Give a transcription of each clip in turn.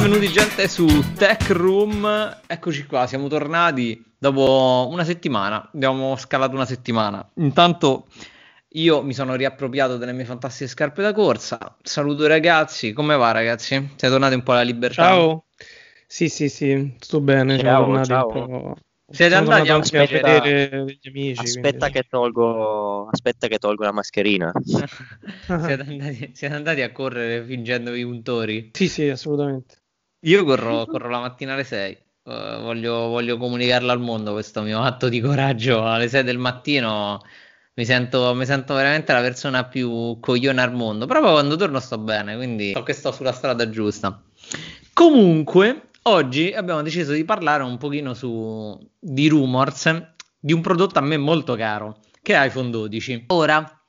benvenuti gente su Tech Room. Eccoci qua, siamo tornati dopo una settimana. Abbiamo scalato una settimana. Intanto io mi sono riappropriato delle mie fantastiche scarpe da corsa. Saluto i ragazzi. Come va, ragazzi? Siete tornati un po' alla libertà? Ciao. Sì, sì, sì, sto bene. Ciao, siamo tornati ciao. un po'. Siete andati anche anche a aspetta- vedere degli amici. Aspetta quindi- che tolgo, aspetta che tolgo la mascherina. siete, andati, siete andati a correre fingendovi untori? Sì, sì, assolutamente. Io corro, corro la mattina alle 6. voglio, voglio comunicarlo al mondo questo mio atto di coraggio alle 6 del mattino. Mi sento, mi sento veramente la persona più coglione al mondo. Poi quando torno sto bene, quindi so che sto sulla strada giusta. Comunque, oggi abbiamo deciso di parlare un pochino su, di rumors di un prodotto a me molto caro, che è iPhone 12. Ora,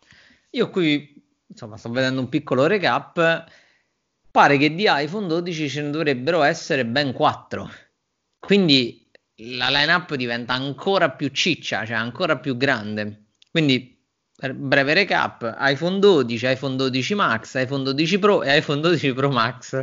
io qui, insomma, sto vedendo un piccolo recap. Pare che di iPhone 12 ce ne dovrebbero essere ben 4. Quindi la lineup diventa ancora più ciccia, cioè ancora più grande. Quindi, breve recap, iPhone 12, iPhone 12 Max, iPhone 12 Pro e iPhone 12 Pro Max.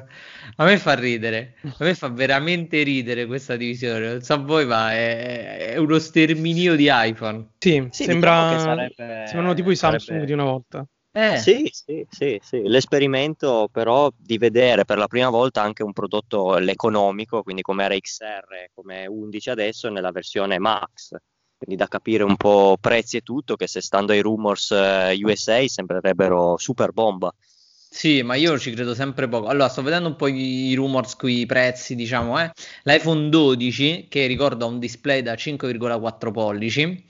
A me fa ridere, a me fa veramente ridere questa divisione. Non so a voi, ma è, è uno sterminio di iPhone. Sì, Sì, sembra... diciamo che sarebbe- sembrano tipo i Samsung sarebbe- di una volta. Eh, Sì, sì, sì, sì. L'esperimento però di vedere per la prima volta anche un prodotto l'economico, quindi come RXR, come 11 adesso, nella versione Max. Quindi da capire un po' prezzi e tutto, che se stando ai rumors eh, USA sembrerebbero super bomba. Sì, ma io ci credo sempre poco. Allora, sto vedendo un po' i rumors qui, i prezzi, diciamo, eh. L'iPhone 12, che ricordo ha un display da 5,4 pollici,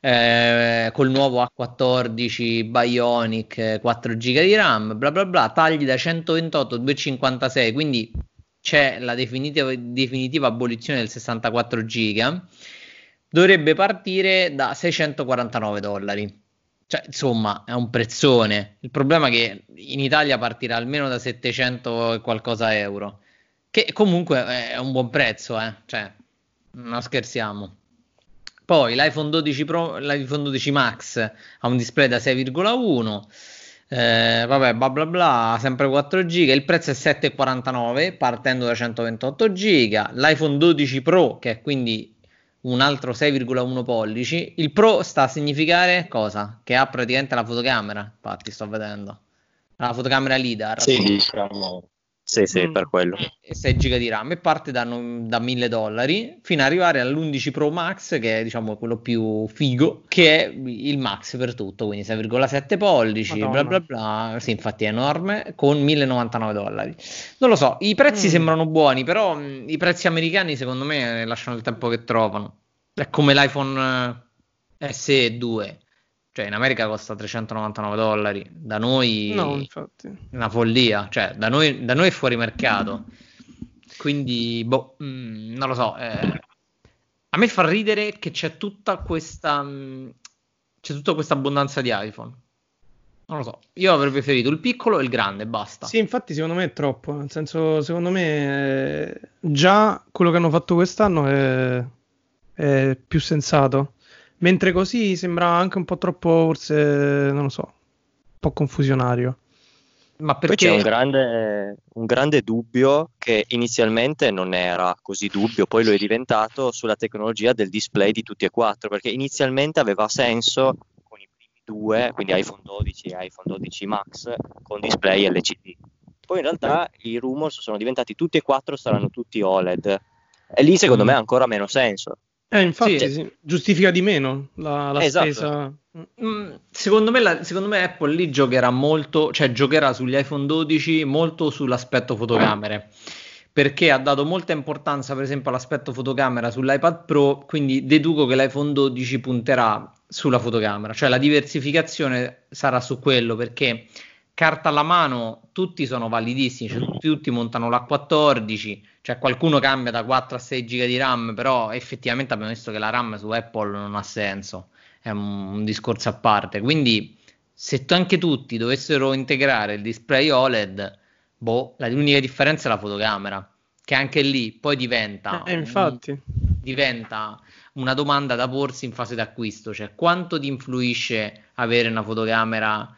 eh, col nuovo A14 Bionic, eh, 4 GB di RAM, bla bla bla, tagli da 128 a 256, quindi c'è la definitiva, definitiva abolizione del 64 GB. Dovrebbe partire da 649 dollari. Cioè, insomma, è un prezzone. Il problema è che in Italia partirà almeno da 700 e qualcosa euro, che comunque è un buon prezzo, eh. Cioè, non scherziamo. Poi l'iPhone 12 Pro, l'iPhone 12 Max ha un display da 6,1. eh, vabbè, bla bla bla, sempre 4 giga. Il prezzo è 7,49 partendo da 128 giga. L'iPhone 12 Pro, che è quindi un altro 6,1 pollici. Il Pro sta a significare cosa? Che ha praticamente la fotocamera. Infatti, sto vedendo la fotocamera LiDAR Sì, diciamo. Sì, sì, Mm. per quello. e 6 giga di RAM e parte da, da 1000 dollari fino ad arrivare all'11 Pro Max che è diciamo quello più figo che è il Max per tutto quindi 6,7 pollici bla Madonna. bla bla sì infatti è enorme con 1099 dollari non lo so i prezzi Mm. sembrano buoni però mh, i prezzi americani secondo me lasciano il tempo che trovano è come l'iPhone eh, SE 2 cioè in America costa 399 dollari da noi No, infatti. una follia, cioè da noi, da noi è fuori mercato. Quindi, boh, mm, non lo so. eh, a me fa ridere che c'è tutta questa, mm, c'è tutta questa abbondanza di iPhone. Non lo so. Io avrei preferito il piccolo e il grande, basta. Sì, infatti secondo me è troppo, nel senso, secondo me eh, già quello che hanno fatto quest'anno è, è più sensato, mentre così sembra anche un po' troppo, forse, non lo so, un po' confusionario. Ma Poi perché c'è un grande, un grande dubbio che inizialmente non era così dubbio, poi lo è diventato sulla tecnologia del display di tutti e quattro, perché inizialmente aveva senso con i primi due, quindi iPhone 12 e iPhone 12 Max, con display LCD. Poi in realtà i rumors sono diventati tutti e quattro, saranno tutti OLED. E lì secondo me ha ancora meno senso. Eh, infatti, Sì. sì, giustifica di meno la, la Esatto. spesa. Mm, Secondo me, la- secondo me Apple lì giocherà molto, cioè giocherà sugli iPhone 12 molto sull'aspetto fotocamere, perché ha dato molta importanza per esempio all'aspetto fotocamera sull'iPad Pro, quindi deduco che l'iPhone 12 punterà sulla fotocamera, cioè la diversificazione sarà su quello, perché carta alla mano tutti sono validissimi, cioè tutti, tutti montano l'A14, cioè qualcuno cambia da 4 a 6 giga di RAM, però effettivamente abbiamo visto che la RAM su Apple non ha senso è un, un discorso a parte. Quindi, se tu- anche tutti dovessero integrare il display OLED, boh, la- l'unica differenza è la fotocamera, che anche lì poi diventa, Eh, un- infatti. diventa una domanda da porsi in fase d'acquisto, cioè quanto ti influisce avere una fotocamera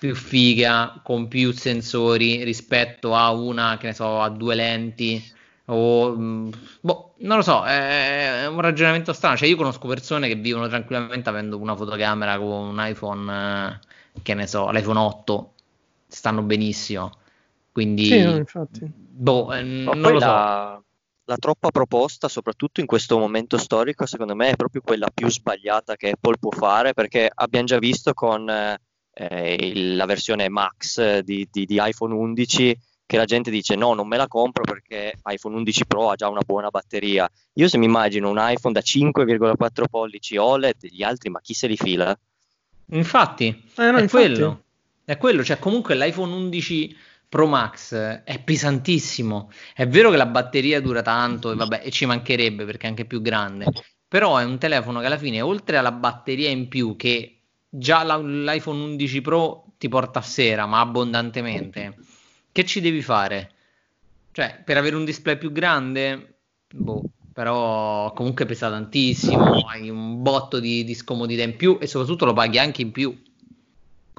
più figa, con più sensori rispetto a una che ne so, a due lenti. O, mm, boh, non lo so, è un ragionamento strano. Cioè, io conosco persone che vivono tranquillamente avendo una fotocamera con un iPhone, eh, che ne so, l'iPhone 8, stanno benissimo. Quindi, Sì, no, infatti. boh, eh, Ma non lo so. la, la troppa proposta, soprattutto in questo momento storico, secondo me è proprio quella più sbagliata che Apple può fare, perché abbiamo già visto con eh, il- la versione Max eh, di, di- di iPhone 11 che la gente dice no, non me la compro perché iPhone 11 Pro ha già una buona batteria. Io se mi immagino un iPhone da 5,4 pollici OLED, gli altri, ma chi se li fila? Infatti, Eh, no, è infatti. quello. È quello, cioè comunque l'iPhone 11 Pro Max è pesantissimo. È vero che la batteria dura tanto e vabbè, e ci mancherebbe perché è anche più grande. Però è un telefono che alla fine, oltre alla batteria in più che già l'iPhone 11 Pro ti porta a sera, ma abbondantemente, che ci devi fare? Cioè, per avere un display più grande, boh, però comunque pesa tantissimo, hai un botto di, di scomodità in più e soprattutto lo paghi anche in più.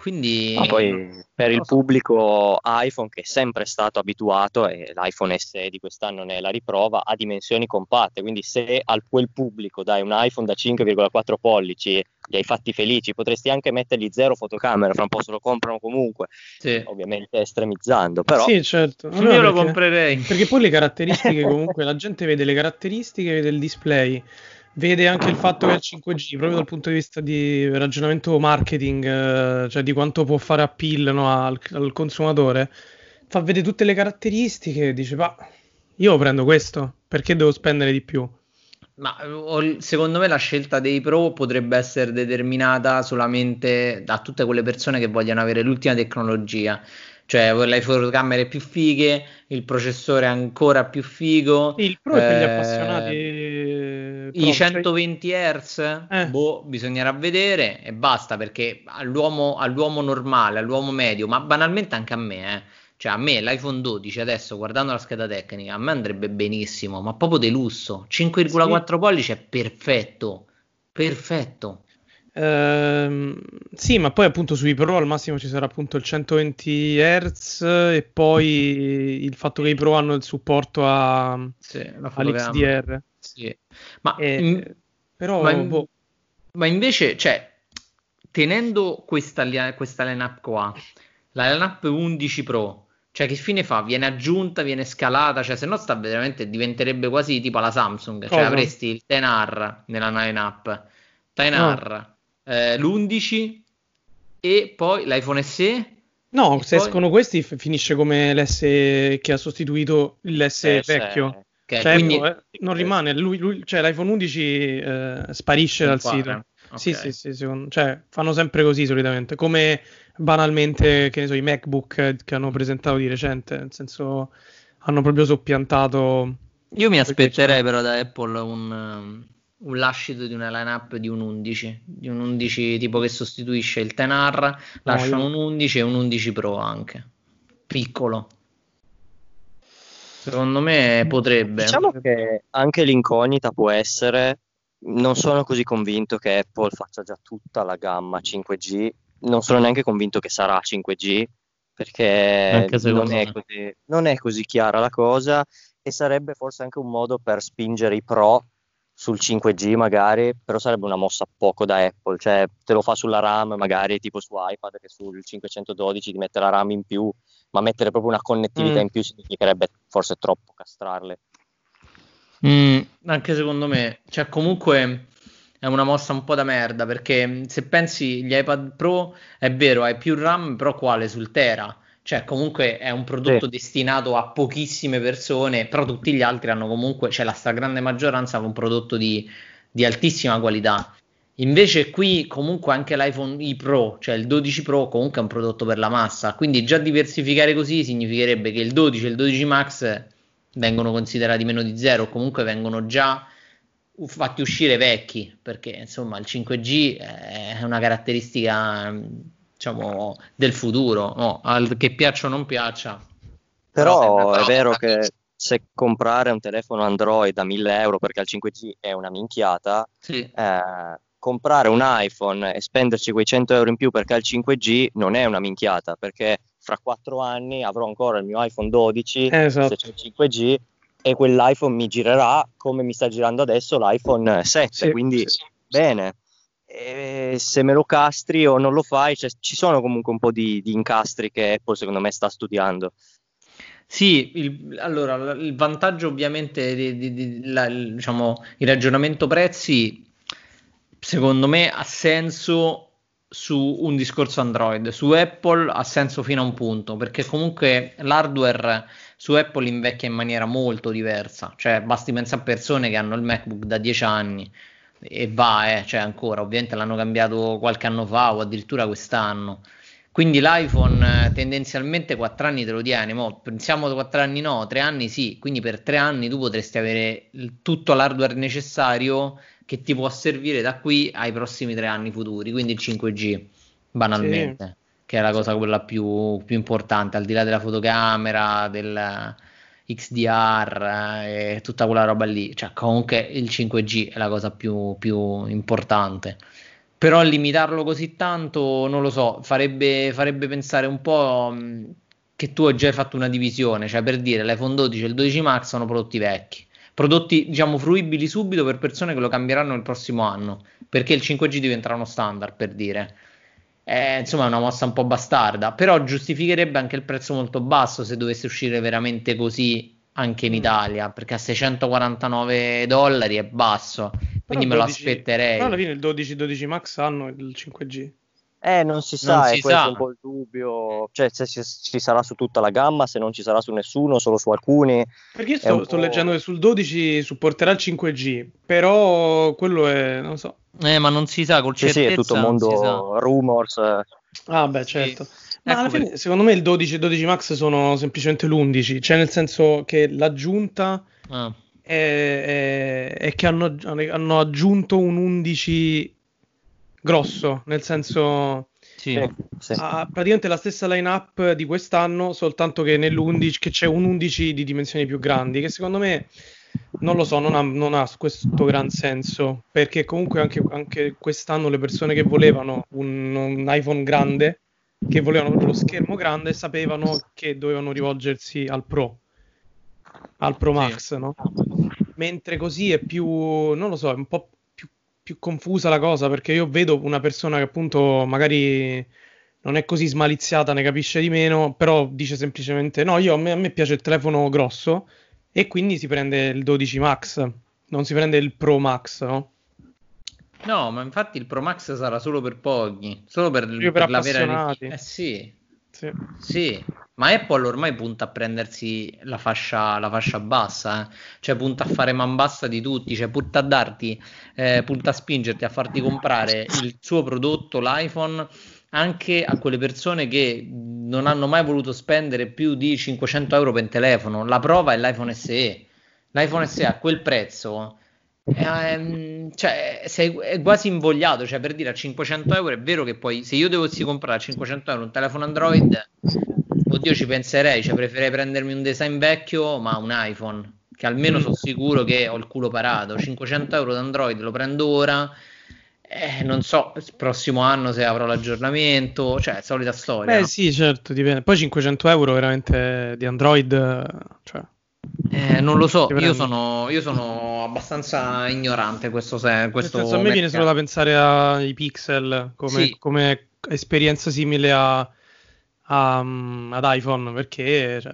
Quindi, Ma poi per il lo pubblico iPhone che è sempre stato abituato, e l'iPhone SE di quest'anno ne è la riprova, ha dimensioni compatte, quindi se al quel pubblico dai un iPhone da 5,4 pollici, li hai fatti felici, potresti anche mettergli zero fotocamera, fra un po' se lo comprano comunque, Sì. ovviamente estremizzando, però Sì, certo. No, Io lo perché- comprerei. Perché poi le caratteristiche, comunque, la gente vede le caratteristiche, vede il display, vede anche il fatto che è il 5G, proprio dal punto di vista di ragionamento marketing, eh, cioè di quanto può fare appeal no, al, al consumatore, fa vedere tutte le caratteristiche e dice, ma io prendo questo, perché devo spendere di più? Ma secondo me la scelta dei pro potrebbe essere determinata solamente da tutte quelle persone che vogliono avere l'ultima tecnologia, cioè le fotocamere più fighe, il processore ancora più figo, Sì, il Pro è per gli eh, appassionati. I pro, cioè- 120 Hz, Eh. boh, bisognerà vedere e basta perché all'uomo, all'uomo normale, all'uomo medio, ma banalmente anche a me, eh. Cioè a me l'iPhone 12 adesso guardando la scheda tecnica, a me andrebbe benissimo, ma proprio delusso. 5,4 pollici è perfetto, perfetto. Ehm, sì, ma poi appunto sui Pro al massimo ci sarà appunto il 120 Hz e poi il fatto che i Pro hanno il supporto a, Sì, all'XDR. Sì. Ma, E- in- però ma in- boh, Ma invece, cioè, tenendo questa, questa lineup qua, la lineup 11 Pro, cioè che fine fa? Viene aggiunta, viene scalata, cioè se no sta veramente diventerebbe quasi tipo la Samsung, cioè Cosa? avresti il 10R nella lineup, 10R, eh, l'11 e poi l'iPhone SE. no, se poi- escono questi f- finisce come l'S che ha sostituito l'S eh, vecchio. Ok, Cioè, quindi eh, non rimane, lui, lui- cioè l'iPhone 11 eh, sparisce dal sito. Ok. Sì, sì, sì, secondo- cioè fanno sempre così solitamente, come banalmente, che ne so, i MacBook eh, che hanno presentato di recente, nel senso hanno proprio soppiantato Io mi aspetterei però da Apple un, um, un lascito di una lineup di un 11, di un 11 tipo che sostituisce il 10R, lasciano io- un 11 e un 11 Pro anche, piccolo. Secondo me potrebbe. Diciamo che anche l'incognita può essere, non sono così convinto che Apple faccia già tutta la gamma 5G, non sono neanche convinto che sarà 5G, perché non è, così, non è così chiara la cosa e sarebbe forse anche un modo per spingere i pro sul 5G magari, però sarebbe una mossa poco da Apple, cioè te lo fa sulla RAM magari tipo su iPad che sul 512 ti mette la RAM in più, ma mettere proprio una connettività Mm. in più significherebbe forse troppo castrarle. Mm, anche secondo me, cioè comunque è una mossa un po' da merda perché se pensi gli iPad Pro è vero, hai più RAM, però quale sul Tera? Cioè comunque è un prodotto Sì. destinato a pochissime persone, però tutti gli altri hanno comunque, c'è la stragrande maggioranza con un prodotto di, di altissima qualità. Invece qui comunque anche l'iPhone i Pro, cioè il 12 Pro comunque è un prodotto per la massa, quindi già diversificare così significherebbe che il 12 e il 12 Max vengono considerati meno di zero, o comunque vengono già fatti uscire vecchi, perché insomma il 5G è una caratteristica diciamo del futuro, no? Al- che piaccia o non piaccia. Però Però è vero che se comprare un telefono Android a 1000 euro perché il 5G è una minchiata, Sì. eh, comprare un iPhone e spenderci quei 100 euro in più perché ha il 5G non è una minchiata, perché fra quattro anni avrò ancora il mio iPhone 12 esatto. se c'è il 5G e quell'iPhone mi girerà come mi sta girando adesso l'iPhone 7, sì, quindi sì. bene. E se me lo castri o non lo fai, cioè, ci sono comunque un po' di, di incastri che Apple secondo me sta studiando. Sì, il, allora il vantaggio ovviamente di, di, di la, il, diciamo, il ragionamento prezzi secondo me ha senso su un discorso Android, su Apple ha senso fino a un punto, perché comunque l'hardware su Apple invecchia in maniera molto diversa, cioè basti pensare a persone che hanno il MacBook da 10 anni e va, eh, cioè ancora, ovviamente l'hanno cambiato qualche anno fa o addirittura quest'anno. Quindi l'iPhone eh, tendenzialmente 4 anni te lo tieni, mo, pensiamo 4 anni no, 3 anni sì, quindi per 3 anni tu potresti avere il, tutto l'hardware necessario che ti può servire da qui ai prossimi 3 anni futuri, quindi il 5G, banalmente, sì. che è la cosa quella più, più, importante, al di là della fotocamera, del XDR eh, e tutta quella roba lì, cioè comunque il 5G è la cosa più, più importante. Però limitarlo così tanto non lo so, farebbe, farebbe pensare un po' mh, che tu hai già fatto una divisione, cioè per dire l'iPhone 12 e il 12 Max sono prodotti vecchi, prodotti diciamo fruibili subito per persone che lo cambieranno il prossimo anno, perché il 5G diventerà uno standard per dire. Eh, insomma, è una mossa un po' bastarda, però giustificherebbe anche il prezzo molto basso se dovesse uscire veramente così anche in mm. Italia, perché a 649 dollari è basso, quindi me 12, lo aspetterei. Però alla fine il 12 12 Max hanno il 5G. Eh, non si sa, non è si questo sa. un po' il dubbio, cioè se ci, ci, sarà su tutta la gamma, se non ci sarà su nessuno, solo su alcuni. Perché io sto, sto leggendo che sul 12 supporterà il 5G, però quello è, non so. Eh, ma non si sa, col sì, certezza sì, è tutto mondo rumors. Ah, beh, certo. Sì. Ma ecco alla fine, secondo me il 12 e 12 Max sono semplicemente l'11, cioè nel senso che l'aggiunta ah. è, è, è, che hanno, hanno, aggiunto un 11 grosso, nel senso sì, sì. ha praticamente la stessa line-up di quest'anno, soltanto che nell'11 che c'è un 11 di dimensioni più grandi, che secondo me non lo so, non ha, non ha questo gran senso, perché comunque anche, anche, quest'anno le persone che volevano un, un iPhone grande che volevano proprio lo schermo grande sapevano che dovevano rivolgersi al Pro, al Pro Max, sì. no? Mentre così è più, non lo so, è un po' più, confusa la cosa perché io vedo una persona che appunto magari non è così smaliziata, ne capisce di meno, però dice semplicemente no, io, a, me, a me piace il telefono grosso e quindi si prende il 12 Max, non si prende il Pro Max, no? No, ma infatti il Pro Max sarà solo per pochi, solo per, per, per la vera Eh sì. Sì. sì. Ma Apple ormai punta a prendersi la fascia, la fascia bassa, eh. cioè punta a fare man bassa di tutti, cioè punta a darti, eh, punta a spingerti a farti comprare il suo prodotto, l'iPhone, anche a quelle persone che non hanno mai voluto spendere più di 500 euro per telefono. La prova è l'iPhone SE. L'iPhone SE a quel prezzo Ehm, cioè, sei, è quasi invogliato, cioè per dire a 500 euro è vero che poi se io dovessi comprare a 500 euro un telefono Android, oddio ci penserei, cioè preferirei prendermi un design vecchio ma un iPhone, che almeno mm. sono sicuro che ho il culo parato, 500 euro d'Android lo prendo ora, eh, non so, il prossimo anno se avrò l'aggiornamento, cioè solita storia. Beh no? sì, certo, dipende. Poi 500 euro veramente di Android, cioè eh, non lo so, io sono, io sono, abbastanza ignorante questo, se, questo senso, a me viene solo da pensare ai pixel come, sì. come esperienza simile a, a, ad iPhone perché cioè,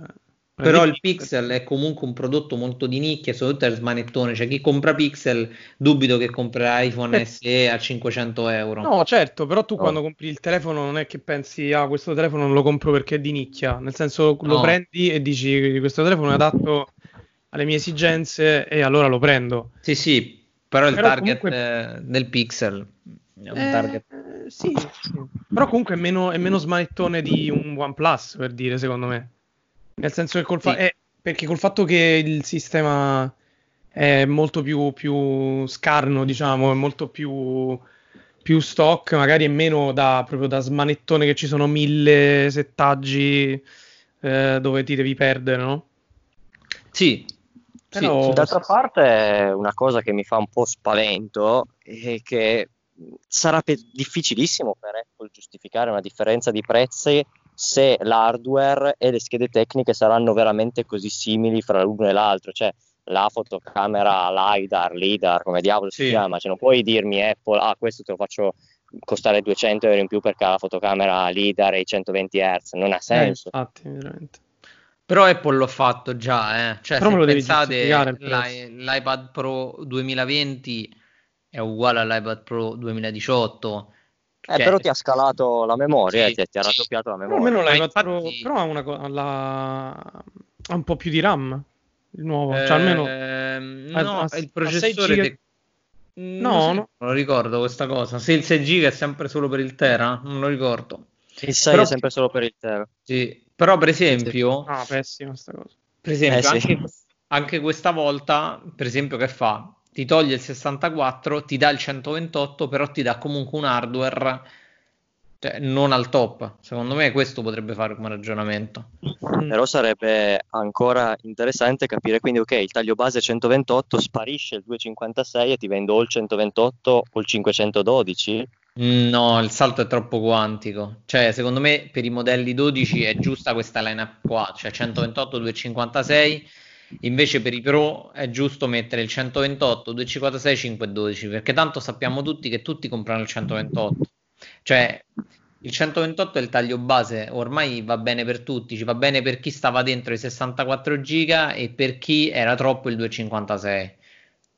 però il Pixel è comunque un prodotto molto di nicchia, soprattutto è smanettone. Cioè, chi compra Pixel dubito che comprerà iPhone eh. SE a 500 euro. No, certo, però tu no. quando compri il telefono non è che pensi, ah, questo telefono non lo compro perché è di nicchia. Nel senso, lo no. prendi e dici, questo telefono è adatto alle mie esigenze e allora lo prendo. Sì, sì, però il però target comunque... del Pixel è un eh, target. Sì, sì, però comunque è meno, è meno smanettone di un OnePlus, per dire, secondo me. Nel senso che col, fa- sì. eh, perché col fatto che il sistema è molto più, più scarno, diciamo, è molto più, più, stock, magari è meno da, proprio da smanettone che ci sono mille settaggi eh, dove ti devi perdere, no? Sì. Però... Sì, d'altra parte una cosa che mi fa un po' spavento è che sarà pe- difficilissimo per Apple giustificare una differenza di prezzi se l'hardware e le schede tecniche saranno veramente così simili fra l'uno e l'altro, cioè la fotocamera LiDAR, LIDAR, come diavolo sì. si chiama, cioè non puoi dirmi Apple, ah questo te lo faccio costare 200 euro in più perché ha la fotocamera LIDAR e i 120 Hz, non ha eh, senso. Eh, infatti, veramente. Però Apple l'ho fatto già, eh. cioè Però se pensate l'i- l'iPad Pro 2020 è uguale all'iPad Pro 2018. Eh, cioè, però ti ha scalato la memoria, sì, ti, ti, ha raddoppiato la memoria. Almeno l'iPad infatti... Pro però ha, una, la... ha un po' più di RAM, il nuovo, cioè almeno... Eh, no, ha, il processore... Te... No, no, non lo ricordo questa cosa. Se il 6 giga è sempre solo per il Tera, non lo ricordo. Il 6 però... è sempre solo per il Tera. Sì, però, per esempio, ah, pessima sta cosa. Per esempio, eh, sì. anche, anche, questa volta, per esempio, che fa? Ti toglie il 64, ti dà il 128, però ti dà comunque un hardware cioè, non al top. Secondo me, questo potrebbe fare come ragionamento. Mm. Però sarebbe ancora interessante capire quindi, ok, il taglio base 128 sparisce il 256 e ti vendo o il 128 o il 512 No, il salto è troppo quantico. Cioè, secondo me per i modelli 12 è giusta questa lineup qua, cioè 128, 256. Invece per i Pro è giusto mettere il 128, 256, 512, perché tanto sappiamo tutti che tutti comprano il 128. Cioè, il 128 è il taglio base, ormai va bene per tutti, ci va bene per chi stava dentro i 64 giga e per chi era troppo il 256.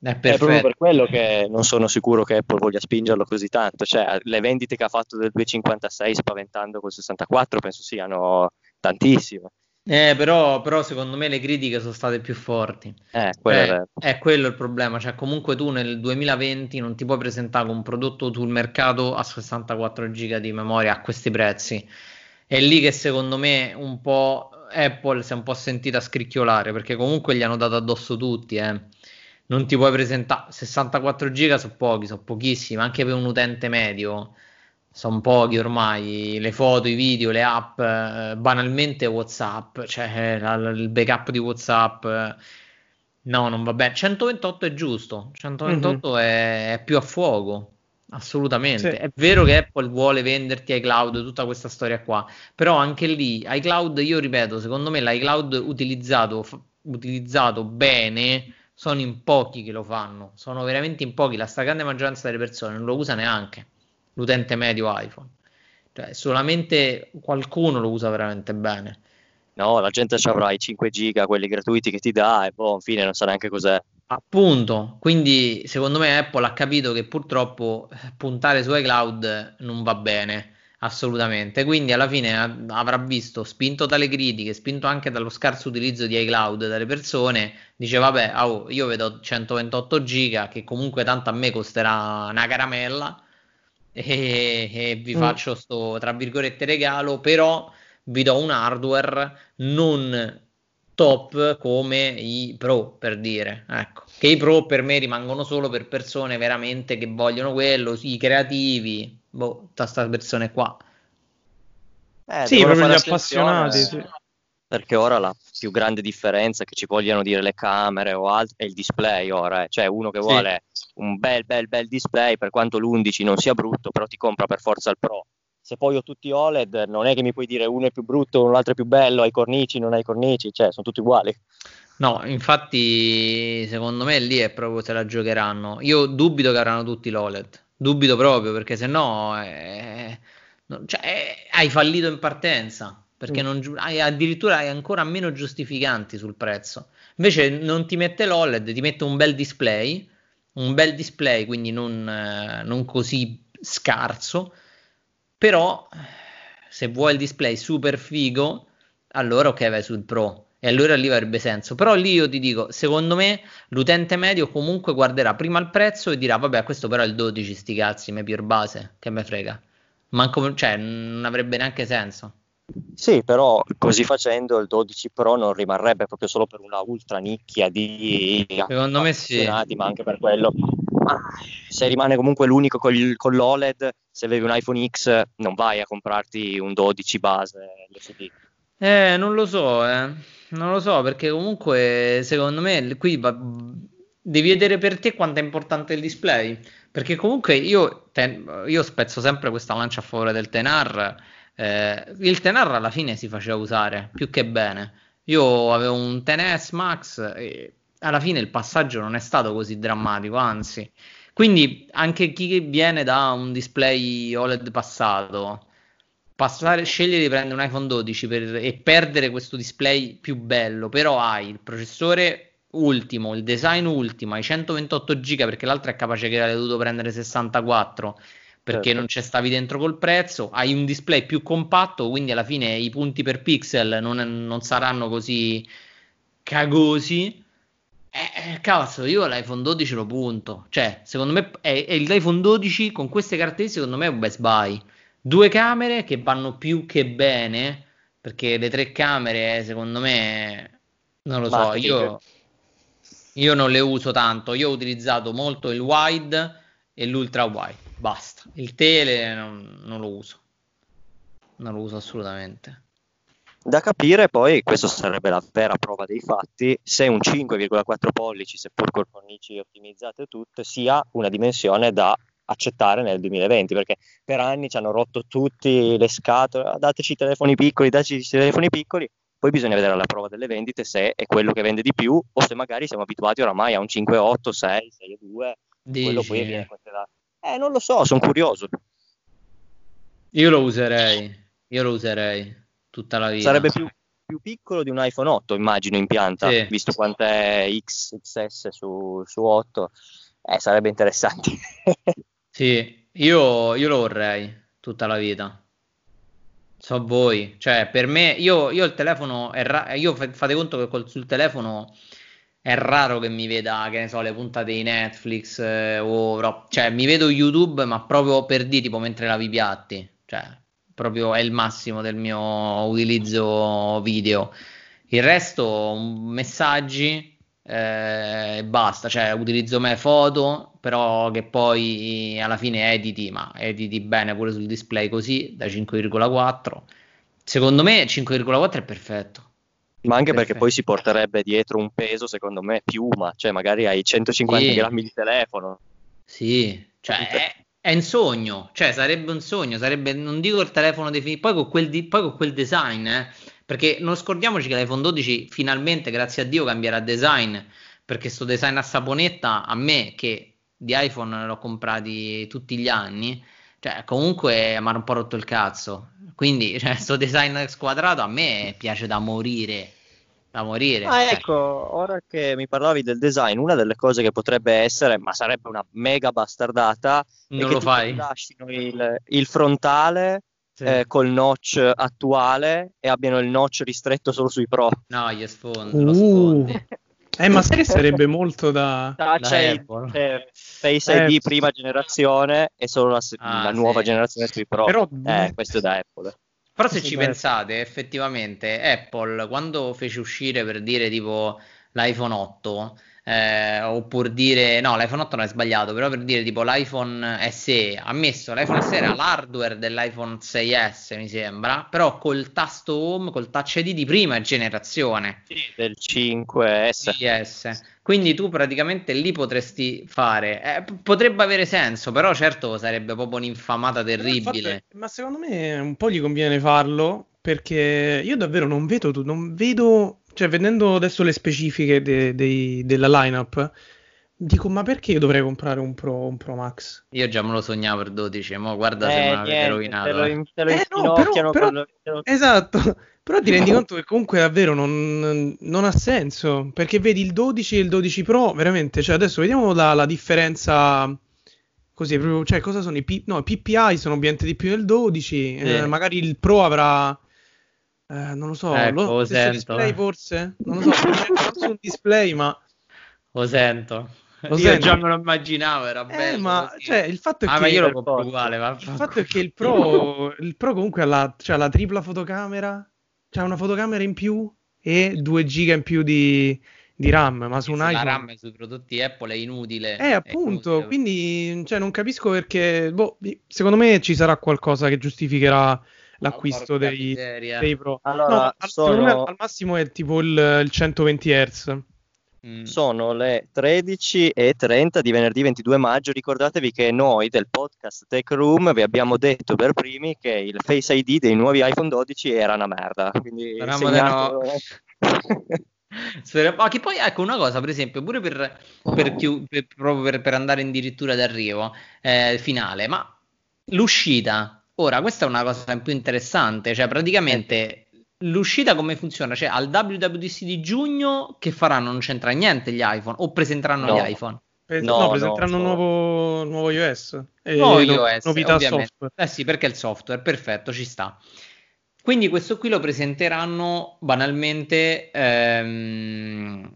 È, è, proprio per quello che non sono sicuro che Apple voglia spingerlo così tanto. Cioè, le vendite che ha fatto del 256 spaventando col 64 penso siano tantissime. Eh, però, però, secondo me le critiche sono state più forti. Eh, quello eh, è quello il problema. Cioè, comunque tu nel 2020 non ti puoi presentare con un prodotto sul mercato a 64 giga di memoria a questi prezzi. È lì che secondo me un po' Apple si è un po' sentita scricchiolare perché comunque gli hanno dato addosso tutti. Eh non ti puoi presentare 64 giga sono pochi, sono pochissimi, anche per un utente medio sono pochi ormai, le foto, i video, le app, eh, banalmente WhatsApp, cioè la, la, il backup di WhatsApp, eh, no, non va bene. 128 è giusto, 128 mm-hmm. è, è, più a fuoco, assolutamente. Sì. È vero che Apple vuole venderti iCloud, tutta questa storia qua, però anche lì iCloud, io ripeto, secondo me l'iCloud utilizzato, utilizzato bene sono in pochi che lo fanno, sono veramente in pochi, la stragrande maggioranza delle persone non lo usa neanche l'utente medio iPhone, cioè solamente qualcuno lo usa veramente bene. No, la gente ci avrà i 5 giga, quelli gratuiti che ti dà e poi infine non sa neanche cos'è. Appunto, quindi secondo me Apple ha capito che purtroppo eh, puntare su iCloud non va bene assolutamente. Quindi alla fine avrà visto, spinto dalle critiche, spinto anche dallo scarso utilizzo di iCloud dalle persone, dice vabbè, oh, io vedo 128 giga che comunque tanto a me costerà una caramella e, e vi mm. faccio sto tra virgolette regalo, però vi do un hardware non top come i pro per dire ecco che i pro per me rimangono solo per persone veramente che vogliono quello i creativi boh, tutta questa persone qua. Eh, sì, proprio gli appassionati. Sì. Perché ora la più grande differenza che ci vogliono dire le camere o altro è il display ora, eh. cioè uno che vuole sì. un bel bel bel display per quanto l'11 non sia brutto, però ti compra per forza il Pro. Se poi ho tutti OLED, non è che mi puoi dire uno è più brutto, l'altro è più bello, hai cornici, non hai cornici, cioè sono tutti uguali. No, infatti secondo me lì è proprio se la giocheranno. Io dubito che avranno tutti l'OLED. Dubito proprio perché se no eh, cioè, eh, hai fallito in partenza perché mm. non, hai, addirittura hai ancora meno giustificanti sul prezzo. Invece non ti mette l'OLED, ti mette un bel display, un bel display quindi non, eh, non così scarso, però se vuoi il display super figo, allora ok vai sul Pro e allora lì avrebbe senso. Però lì io ti dico, secondo me l'utente medio comunque guarderà prima il prezzo e dirà, vabbè, questo però è il 12, sti cazzi, me più base, che me frega. Manco, cioè, non avrebbe neanche senso. Sì, però così facendo il 12 Pro non rimarrebbe proprio solo per una ultra nicchia di Secondo me sì. ma anche per quello. Ma se rimane comunque l'unico col, con l'OLED, se avevi un iPhone X non vai a comprarti un 12 base LCD. Eh, non lo so, eh. Non lo so, perché comunque secondo me qui va... devi vedere per te quanto è importante il display. Perché comunque io, ten, io spezzo sempre questa lancia a favore del Tenar. Eh, il Tenar alla fine si faceva usare più che bene. Io avevo un Tenes Max e alla fine il passaggio non è stato così drammatico, anzi. Quindi anche chi viene da un display OLED passato, passare, scegliere di prendere un iPhone 12 per, e perdere questo display più bello, però hai il processore ultimo, il design ultimo, hai 128 giga perché l'altro è capace che avrei dovuto prendere 64 perché certo. non c'è stavi dentro col prezzo, hai un display più compatto, quindi alla fine i punti per pixel non, non saranno così cagosi. Eh, eh, cazzo, io l'iPhone 12 lo punto. Cioè, secondo me è, è l'iPhone 12 con queste caratteristiche, secondo me è un best buy. Due camere che vanno più che bene, perché le tre camere, secondo me, non lo so, io, io non le uso tanto. Io ho utilizzato molto il wide e l'ultra wide, basta. Il tele non, non lo uso, non lo uso assolutamente. Da capire poi, questo sarebbe la vera prova dei fatti, se un 5,4 pollici, seppur con cornici ottimizzate tutte, sia una dimensione da accettare nel 2020 perché per anni ci hanno rotto tutti le scatole, dateci i telefoni piccoli, dateci i telefoni piccoli, poi bisogna vedere alla prova delle vendite se è quello che vende di più o se magari siamo abituati oramai a un 5,8, 6, 6,2, Dici. quello poi viene considerato. Eh, non lo so, sono curioso. Io lo userei, io lo userei tutta la vita. Sarebbe più, più piccolo di un iPhone 8, immagino, in pianta, sì. visto quanto è X, XS su, su 8. Eh, sarebbe interessante. Sì, io, io lo vorrei tutta la vita. So voi, cioè per me, io, io il telefono, è ra- io fate conto che col, sul telefono è raro che mi veda, che ne so, le puntate di Netflix eh, o, cioè mi vedo YouTube, ma proprio per dire, tipo mentre lavi i piatti, cioè proprio è il massimo del mio utilizzo video. Il resto, messaggi, eh, e basta, cioè utilizzo me foto, però che poi alla fine editi, ma editi bene pure sul display così da 5,4. Secondo me 5,4 è perfetto. Ma anche perfetto. perché poi si porterebbe dietro un peso, secondo me, piuma, cioè magari hai 150 sì. grammi di telefono. Sì, cioè è, è, un sogno, cioè sarebbe un sogno, sarebbe, non dico il telefono definito, poi con quel, di, poi con quel design, eh perché non scordiamoci che l'iPhone 12 finalmente, grazie a Dio, cambierà design. Perché questo design a saponetta, a me che di iPhone l'ho comprati tutti gli anni, cioè comunque mi ha un po' rotto il cazzo. Quindi, cioè, questo design squadrato a me piace da morire. Da morire. Ah, cioè. ecco, ora che mi parlavi del design, una delle cose che potrebbe essere, ma sarebbe una mega bastardata, non è che lo fai. lasciano il, il frontale sì. eh, col notch attuale e abbiano il notch ristretto solo sui Pro. No, gli sfondi, uh. lo sfondi. Eh, ma sai che sarebbe molto da, ah, da c'è Face ID eh, prima generazione e solo la, ah, la nuova generazione sui Pro. Però, eh, questo è da Apple. Però se ci pensate, effettivamente Apple quando fece uscire per dire tipo l'iPhone 8 eh, oppure dire no, l'iPhone 8 non è sbagliato, però per dire tipo l'iPhone SE, ha messo l'iPhone SE era l'hardware dell'iPhone 6S, mi sembra, però col tasto home, col touch ID di prima generazione. Sì, del 5S. 6S. Quindi tu praticamente lì potresti fare, eh, potrebbe avere senso, però certo sarebbe proprio un'infamata terribile. Fatto, ma secondo me un po' gli conviene farlo perché io davvero non vedo, non vedo cioè, vedendo adesso le specifiche de- de- della lineup, dico, ma perché io dovrei comprare un Pro, un Pro Max? Io già me lo sognavo per 12, ma guarda eh, se me l'avete rovinato. Te lo, in- te lo eh, no, però, però, lo... Esatto, però ti rendi conto che comunque davvero non, non, ha senso, perché vedi il 12 e il 12 Pro, veramente, cioè adesso vediamo la, la differenza così, proprio, cioè cosa sono i, P- no, PPI sono ovviamente di più del 12, sì. eh, magari il Pro avrà eh, non lo so, ecco, lo, lo sento. display forse? Non lo so, non su un display, ma... Lo sento. Lo io sento. già me lo immaginavo, era eh, bello. Ma, cioè, il fatto è ah, che... ma io lo compro uguale. Ma... Il fatto è che il Pro, il Pro comunque ha la, cioè, la tripla fotocamera, c'ha una fotocamera in più e 2 giga in più di, di RAM, ma su un iPhone... La RAM sui prodotti Apple è inutile. Eh, appunto, inutile. quindi cioè, non capisco perché... Boh, secondo me ci sarà qualcosa che giustificherà l'acquisto dei, dei, Pro. Allora, no, sono... al, massimo è tipo il, il 120 Hz. Mm. Sono le 13.30 di venerdì 22 maggio. Ricordatevi che noi del podcast Tech Room vi abbiamo detto per primi che il Face ID dei nuovi iPhone 12 era una merda. Quindi segnatelo... Ma che poi ecco una cosa, per esempio, pure per, per, per, proprio per, per andare addirittura d'arrivo eh, finale, ma l'uscita, ora questa è una cosa più interessante, cioè praticamente l'uscita come funziona? Cioè al WWDC di giugno che faranno? Non c'entra niente gli iPhone o presenteranno no. gli iPhone? Pre- no, no, presenteranno un nuovo, nuovo iOS. E nuovo iOS, novità ovviamente. software. Eh sì, perché il software, perfetto, ci sta. Quindi questo qui lo presenteranno banalmente ehm,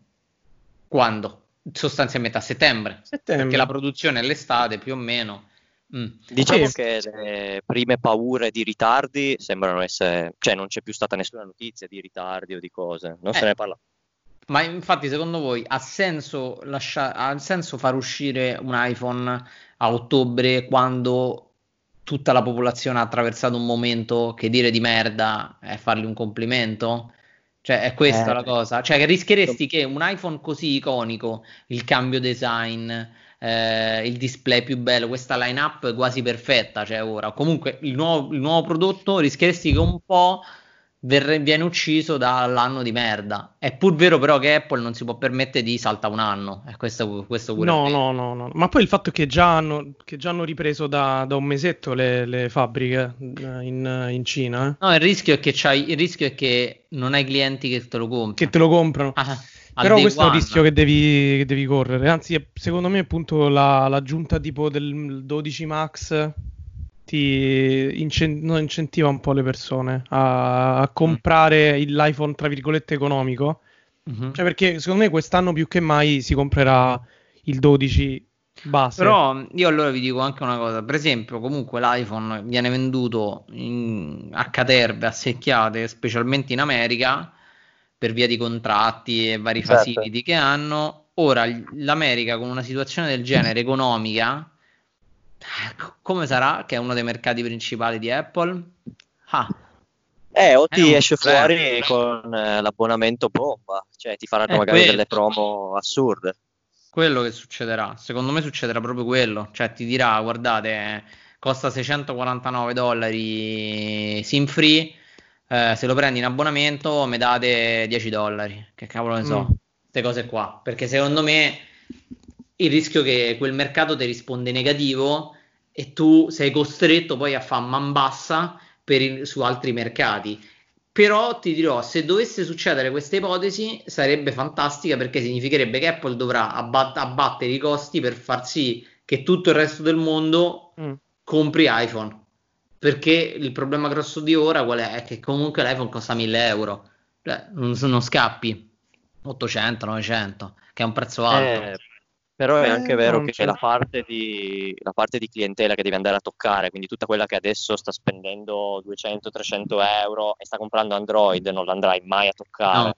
quando? Sostanzialmente a settembre, settembre. Perché la produzione è l'estate più o meno. Mm. Diciamo sì. che le prime paure di ritardi sembrano essere, cioè non c'è più stata nessuna notizia di ritardi o di cose, non eh. se ne parla. Ma infatti, secondo voi ha senso, lascia- ha senso far uscire un iPhone a ottobre quando tutta la popolazione ha attraversato un momento che dire di merda è fargli un complimento? Cioè, è questa eh. la cosa. Cioè, che rischieresti che un iPhone così iconico, il cambio design, eh, il display più bello, questa line-up quasi perfetta, cioè ora, comunque il nuovo, il nuovo prodotto rischieresti che un po' verre, viene ucciso dall'anno di merda. È pur vero però che Apple non si può permettere di salta un anno. E questo, questo pure no, no, no, no. Ma poi il fatto che già hanno, che già hanno ripreso da, da, un mesetto le, le fabbriche eh, in, in Cina. Eh. No, il rischio, è che il rischio è che non hai clienti che te lo comprano. Che te lo comprano. Ah, però questo one. è un rischio che devi, che devi, correre. Anzi, secondo me, appunto, la, l'aggiunta tipo del 12 Max ti incent- incentiva un po' le persone a, a comprare mm. l'iPhone tra virgolette economico. Mm-hmm. Cioè, perché secondo me quest'anno più che mai si comprerà il 12 base. Però io allora vi dico anche una cosa: per esempio, comunque l'iPhone viene venduto in, a caterve, a secchiate, specialmente in America per via di contratti e vari certo. facility che hanno. Ora l'America con una situazione del genere economica come sarà? Che è uno dei mercati principali di Apple? Ah. Eh, o ti esce fuori eh. con eh, l'abbonamento bomba, cioè ti faranno magari quello. delle promo assurde. Quello che succederà, secondo me succederà proprio quello, cioè ti dirà, guardate, costa 649 dollari SIM free, eh, se lo prendi in abbonamento mi date 10 dollari, che cavolo ne so, queste mm. cose qua, perché secondo me il rischio che quel mercato ti risponde negativo e tu sei costretto poi a fare man bassa il, su altri mercati. Però ti dirò, se dovesse succedere questa ipotesi, sarebbe fantastica perché significherebbe che Apple dovrà abbat- abbattere i costi per far sì che tutto il resto del mondo mm. compri iPhone. Perché il problema grosso di ora qual è? È che comunque l'iPhone costa 1000 euro. Cioè, non, non scappi 800, 900, che è un prezzo alto. Eh però è anche vero che c'è la parte, di, la parte, di, clientela che devi andare a toccare, quindi tutta quella che adesso sta spendendo 200-300 euro e sta comprando Android non l'andrai mai a toccare.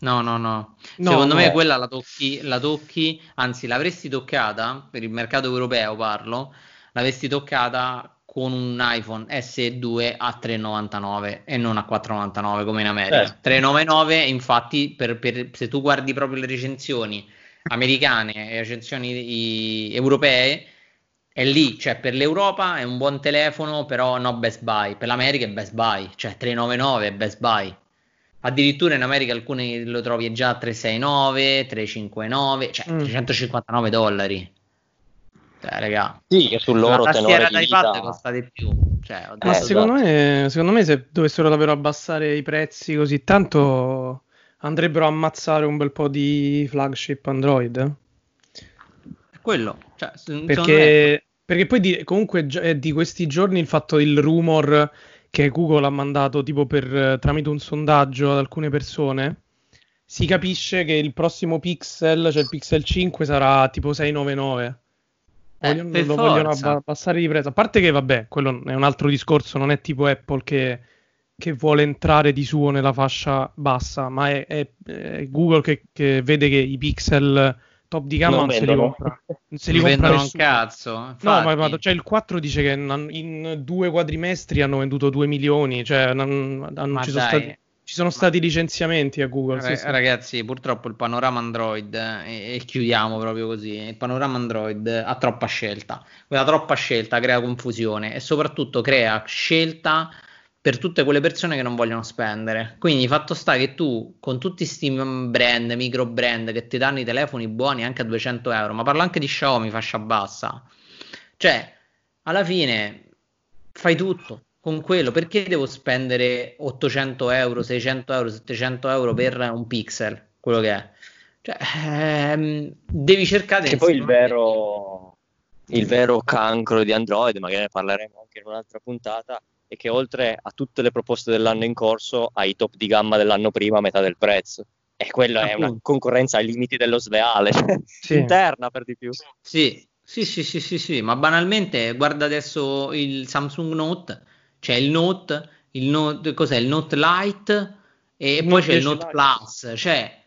No, no, no. no. Secondo no. me quella la tocchi, la tocchi, anzi l'avresti toccata, per il mercato europeo parlo, l'avresti toccata con un iPhone SE2 a 3,99 e non a 4,99 come in America. Certo. 3,99 infatti per, per, se tu guardi proprio le recensioni americane e recensioni europee è lì, cioè per l'Europa è un buon telefono, però no Best Buy, per l'America è Best Buy, cioè 399 è Best Buy. Addirittura in America alcuni lo trovi già a 369, 359, cioè mm. 359 dollari. Cioè, raga, sì, che sul loro la tenore di vita costa di più. Cioè, Ma secondo me, secondo me se dovessero davvero abbassare i prezzi così tanto andrebbero a ammazzare un bel po' di flagship Android. Quello, cioè, perché, perché poi di, comunque è di questi giorni il fatto del rumor che Google ha mandato tipo per, tramite un sondaggio ad alcune persone si capisce che il prossimo Pixel, cioè il Pixel 5 sarà tipo 699. Eh, vogliono, lo vogliono abbassare di prezzo. A parte che, vabbè, quello è un altro discorso, non è tipo Apple che che vuole entrare di suo nella fascia bassa, ma è, è, è Google che, che, vede che i pixel top di gamma non, non se li compra. Non se li compra un cazzo. Infatti. No, ma, ma cioè il 4 dice che in due quadrimestri hanno venduto 2 milioni, cioè non, non ci, sono stati, ci, sono stati licenziamenti a Google. Sì, sì. Ragazzi, purtroppo il panorama Android, eh, e chiudiamo proprio così, il panorama Android ha troppa scelta. Quella troppa scelta crea confusione e soprattutto crea scelta per tutte quelle persone che non vogliono spendere. Quindi fatto sta che tu con tutti questi brand, micro brand che ti danno i telefoni buoni anche a 200 euro, ma parlo anche di Xiaomi fascia bassa, cioè alla fine fai tutto con quello, perché devo spendere 800 euro, 600 euro, 700 euro per un pixel, quello che è? Cioè, ehm, devi cercare... Che poi il vero, il vero cancro di Android, magari ne parleremo anche in un'altra puntata, è che oltre a tutte le proposte dell'anno in corso, hai i top di gamma dell'anno prima a metà del prezzo. E quella è una concorrenza ai limiti dello sleale, sì. interna per di più. Sì, sì, sì, sì, sì, sì, ma banalmente guarda adesso il Samsung Note c'è il Note, il Note, cos'è il Note Lite e il poi c'è il Note Plus, cioè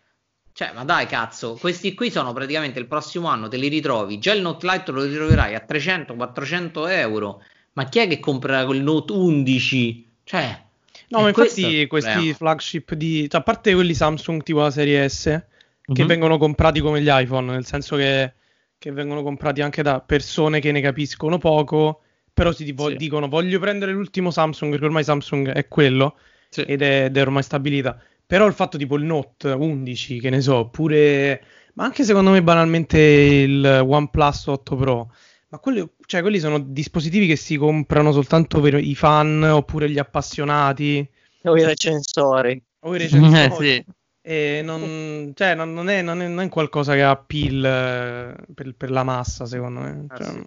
cioè, ma dai, cazzo, questi qui sono praticamente il prossimo anno, te li ritrovi. Già il Note Lite lo ritroverai a 300-400 euro. Ma chi è che compra quel Note 11? Cioè, no, ma infatti questi flagship di, cioè, a parte quelli Samsung tipo la serie S, che mm-hmm. vengono comprati come gli iPhone, nel senso che, che vengono comprati anche da persone che ne capiscono poco però si tipo, sì. dicono voglio prendere l'ultimo Samsung perché ormai Samsung è quello sì. ed, è, ed, è, ormai stabilita. Però il fatto tipo il Note 11, che ne so, oppure... Ma anche secondo me banalmente il OnePlus 8 Pro. Ma quelli, cioè, quelli sono dispositivi che si comprano soltanto per i fan oppure gli appassionati. O i recensori. O i recensori. sì. E non, cioè, non, non, è, non, è, non, è, qualcosa che ha appeal eh, per, per, la massa, secondo me. Ah, cioè, sì.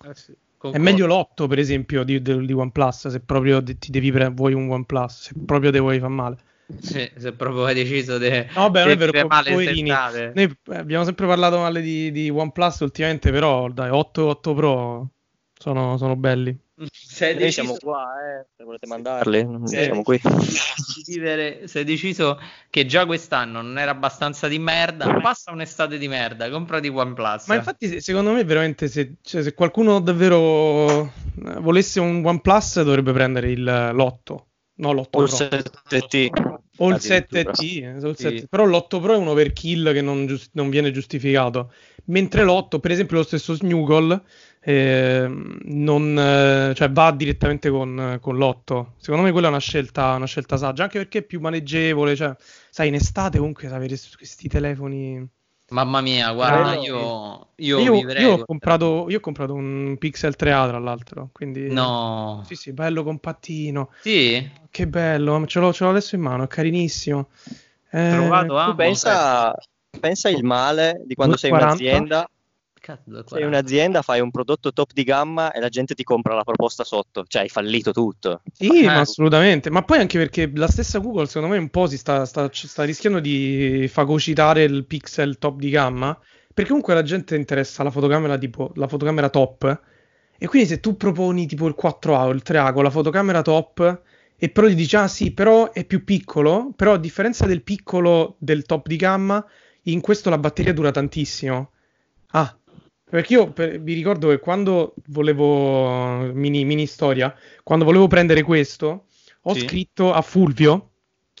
Ah, sì. Concordo. È meglio l'8, per esempio, di, di, di OnePlus, se proprio ti devi prendere, vuoi un OnePlus, se proprio te vuoi fare male. Sì, se proprio hai deciso di de, no, beh, non è vero, male poverini. Noi abbiamo sempre parlato male di, di OnePlus ultimamente, però dai, 8 8 Pro sono, sono belli. Sei Noi deciso... siamo qua, eh, se volete mandarli, sì. siamo qui. Sei deciso che già quest'anno non era abbastanza di merda, passa un'estate di merda, compra di OnePlus. Ma infatti secondo me veramente se, cioè, se qualcuno davvero eh, volesse un OnePlus dovrebbe prendere il, l'8, no l'8 o il 7T. O il 7T, sì. però l'8 Pro è un overkill che non, giust- non viene giustificato. Mentre l'8, per esempio lo stesso Snuggle, eh, non, eh, cioè va direttamente con, con, l'8. Secondo me quella è una scelta, una scelta saggia, anche perché è più maneggevole. Cioè, sai, in estate comunque avere questi telefoni. Mamma mia, guarda, eh, io, io, io, io, ho comprato, io, ho comprato, un Pixel 3A tra l'altro, quindi... No. Sì, sì, bello, compattino. Sì? Che bello, ce l'ho, ce l'ho adesso in mano, è carinissimo. Eh, Trovato a... Tu pensa, pensa il male di quando 240. sei un'azienda Cazzo, sei un'azienda, fai un prodotto top di gamma e la gente ti compra la proposta sotto, cioè hai fallito tutto. Sì, ma assolutamente. Ma poi anche perché la stessa Google, secondo me, un po' si sta, sta, sta rischiando di fagocitare il pixel top di gamma. Perché comunque la gente interessa la fotocamera tipo la fotocamera top. E quindi se tu proponi tipo il 4A o il 3A con la fotocamera top e però gli dici ah sì, però è più piccolo, però a differenza del piccolo del top di gamma, in questo la batteria dura tantissimo. Ah, perché io per, vi ricordo che quando volevo, mini, mini storia, quando volevo prendere questo, ho sì. scritto a Fulvio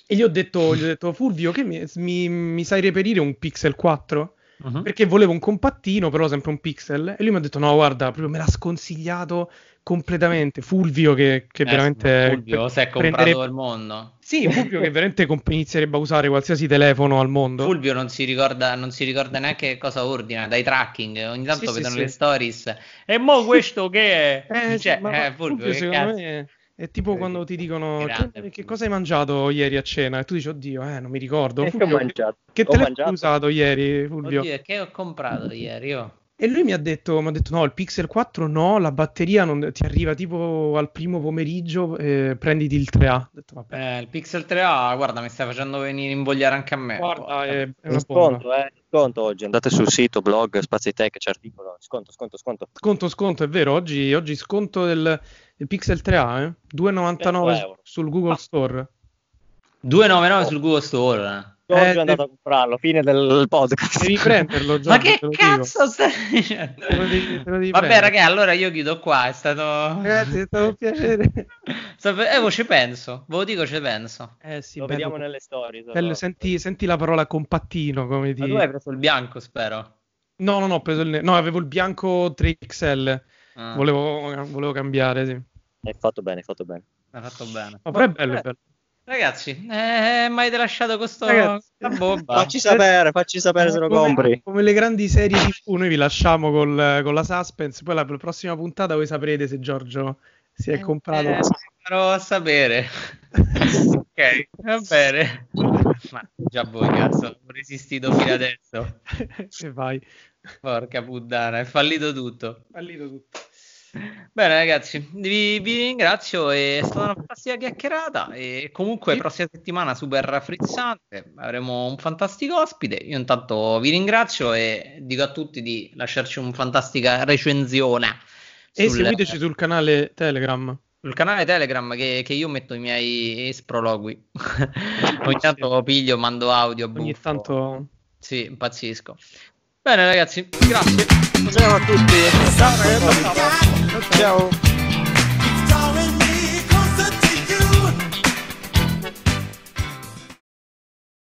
e gli ho detto, gli ho detto Fulvio, che mi, mi, mi sai reperire un Pixel 4? Uh-huh. Perché volevo un compattino, però sempre un Pixel. E lui mi ha detto: No, guarda, proprio me l'ha sconsigliato completamente. Fulvio, che, che eh, veramente. Fulvio, si è comprato prendere... il mondo. Sì, Fulvio, che veramente comp- inizierebbe a usare qualsiasi telefono al mondo. Fulvio non si ricorda, non si ricorda neanche cosa ordina dai tracking. Ogni tanto sì, vedono sì, le sì. stories. E mo questo che è? Eh, cioè, ma, eh, Fulvio, Fulvio secondo cazzo? me. È tipo quando ti dicono che, che, cosa hai mangiato ieri a cena e tu dici oddio, eh, non mi ricordo. Fulvio, che ho mangiato? Che telefono hai usato ieri, Fulvio? Oddio, che ho comprato ieri io? E lui mi ha detto, mi ha detto no, il Pixel 4 no, la batteria non, ti arriva tipo al primo pomeriggio, eh, prenditi il 3A. Detto, eh, il Pixel 3A, guarda, mi stai facendo venire invogliare anche a me. Guarda, è, è una sconto, eh, sconto oggi, andate sul sito, blog, Spazi Tech, c'è articolo, sconto, sconto, sconto. Sconto, sconto, è vero, oggi, oggi sconto del, del Pixel 3A, eh? 2,99 sul Google ah. Store. 2,99 sul Google Store. Giorgio Eh, è andato a comprarlo, fine del podcast. Devi prenderlo, Giorgio, Ma che cazzo stai dicendo? Te lo devi- te lo devi Vabbè, prendere. raga, allora io chiudo qua. È stato. Ragazzi, è stato un piacere. Eh, ci penso. Ve lo dico, ci penso. Eh sì, Lo bello. vediamo nelle storie. Bello, senti, senti la parola compattino, come ti... Ma tu hai preso il bianco, spero. No, no, no, ho preso il... No, avevo il bianco 3XL. Ah, Volevo, volevo cambiare, sì. Hai fatto bene, hai fatto bene. Hai fatto bene. Ma però è bello, è bello. Ragazzi, eh, mi avete lasciato questo. Ragazzi, questa bomba. Facci sapere, facci sapere se lo Come- compri. Come le grandi serie TV, noi vi lasciamo col- con la suspense. Poi la, la prossima puntata voi saprete se Giorgio si è comprato. Eh, farò sapere. ok, va bene. Ma già voi, cazzo, ho resistito fino adesso. e vai. Porca puttana, è fallito tutto. Fallito tutto. Bene, ragazzi, vi, vi ringrazio. È stata una fantastica chiacchierata. E comunque, Sì. prossima settimana super frizzante. Avremo un fantastico ospite. Io intanto vi ringrazio e dico a tutti di lasciarci una fantastica recensione. E sul- seguiteci sul canale Telegram. sul canale Telegram che, che io metto i miei sprologui. Ogni tanto piglio, mando audio. Ogni buffo. tanto... Sì, impazzisco. Bene, ragazzi, grazie. Ciao a tutti. Ciao. Ciao.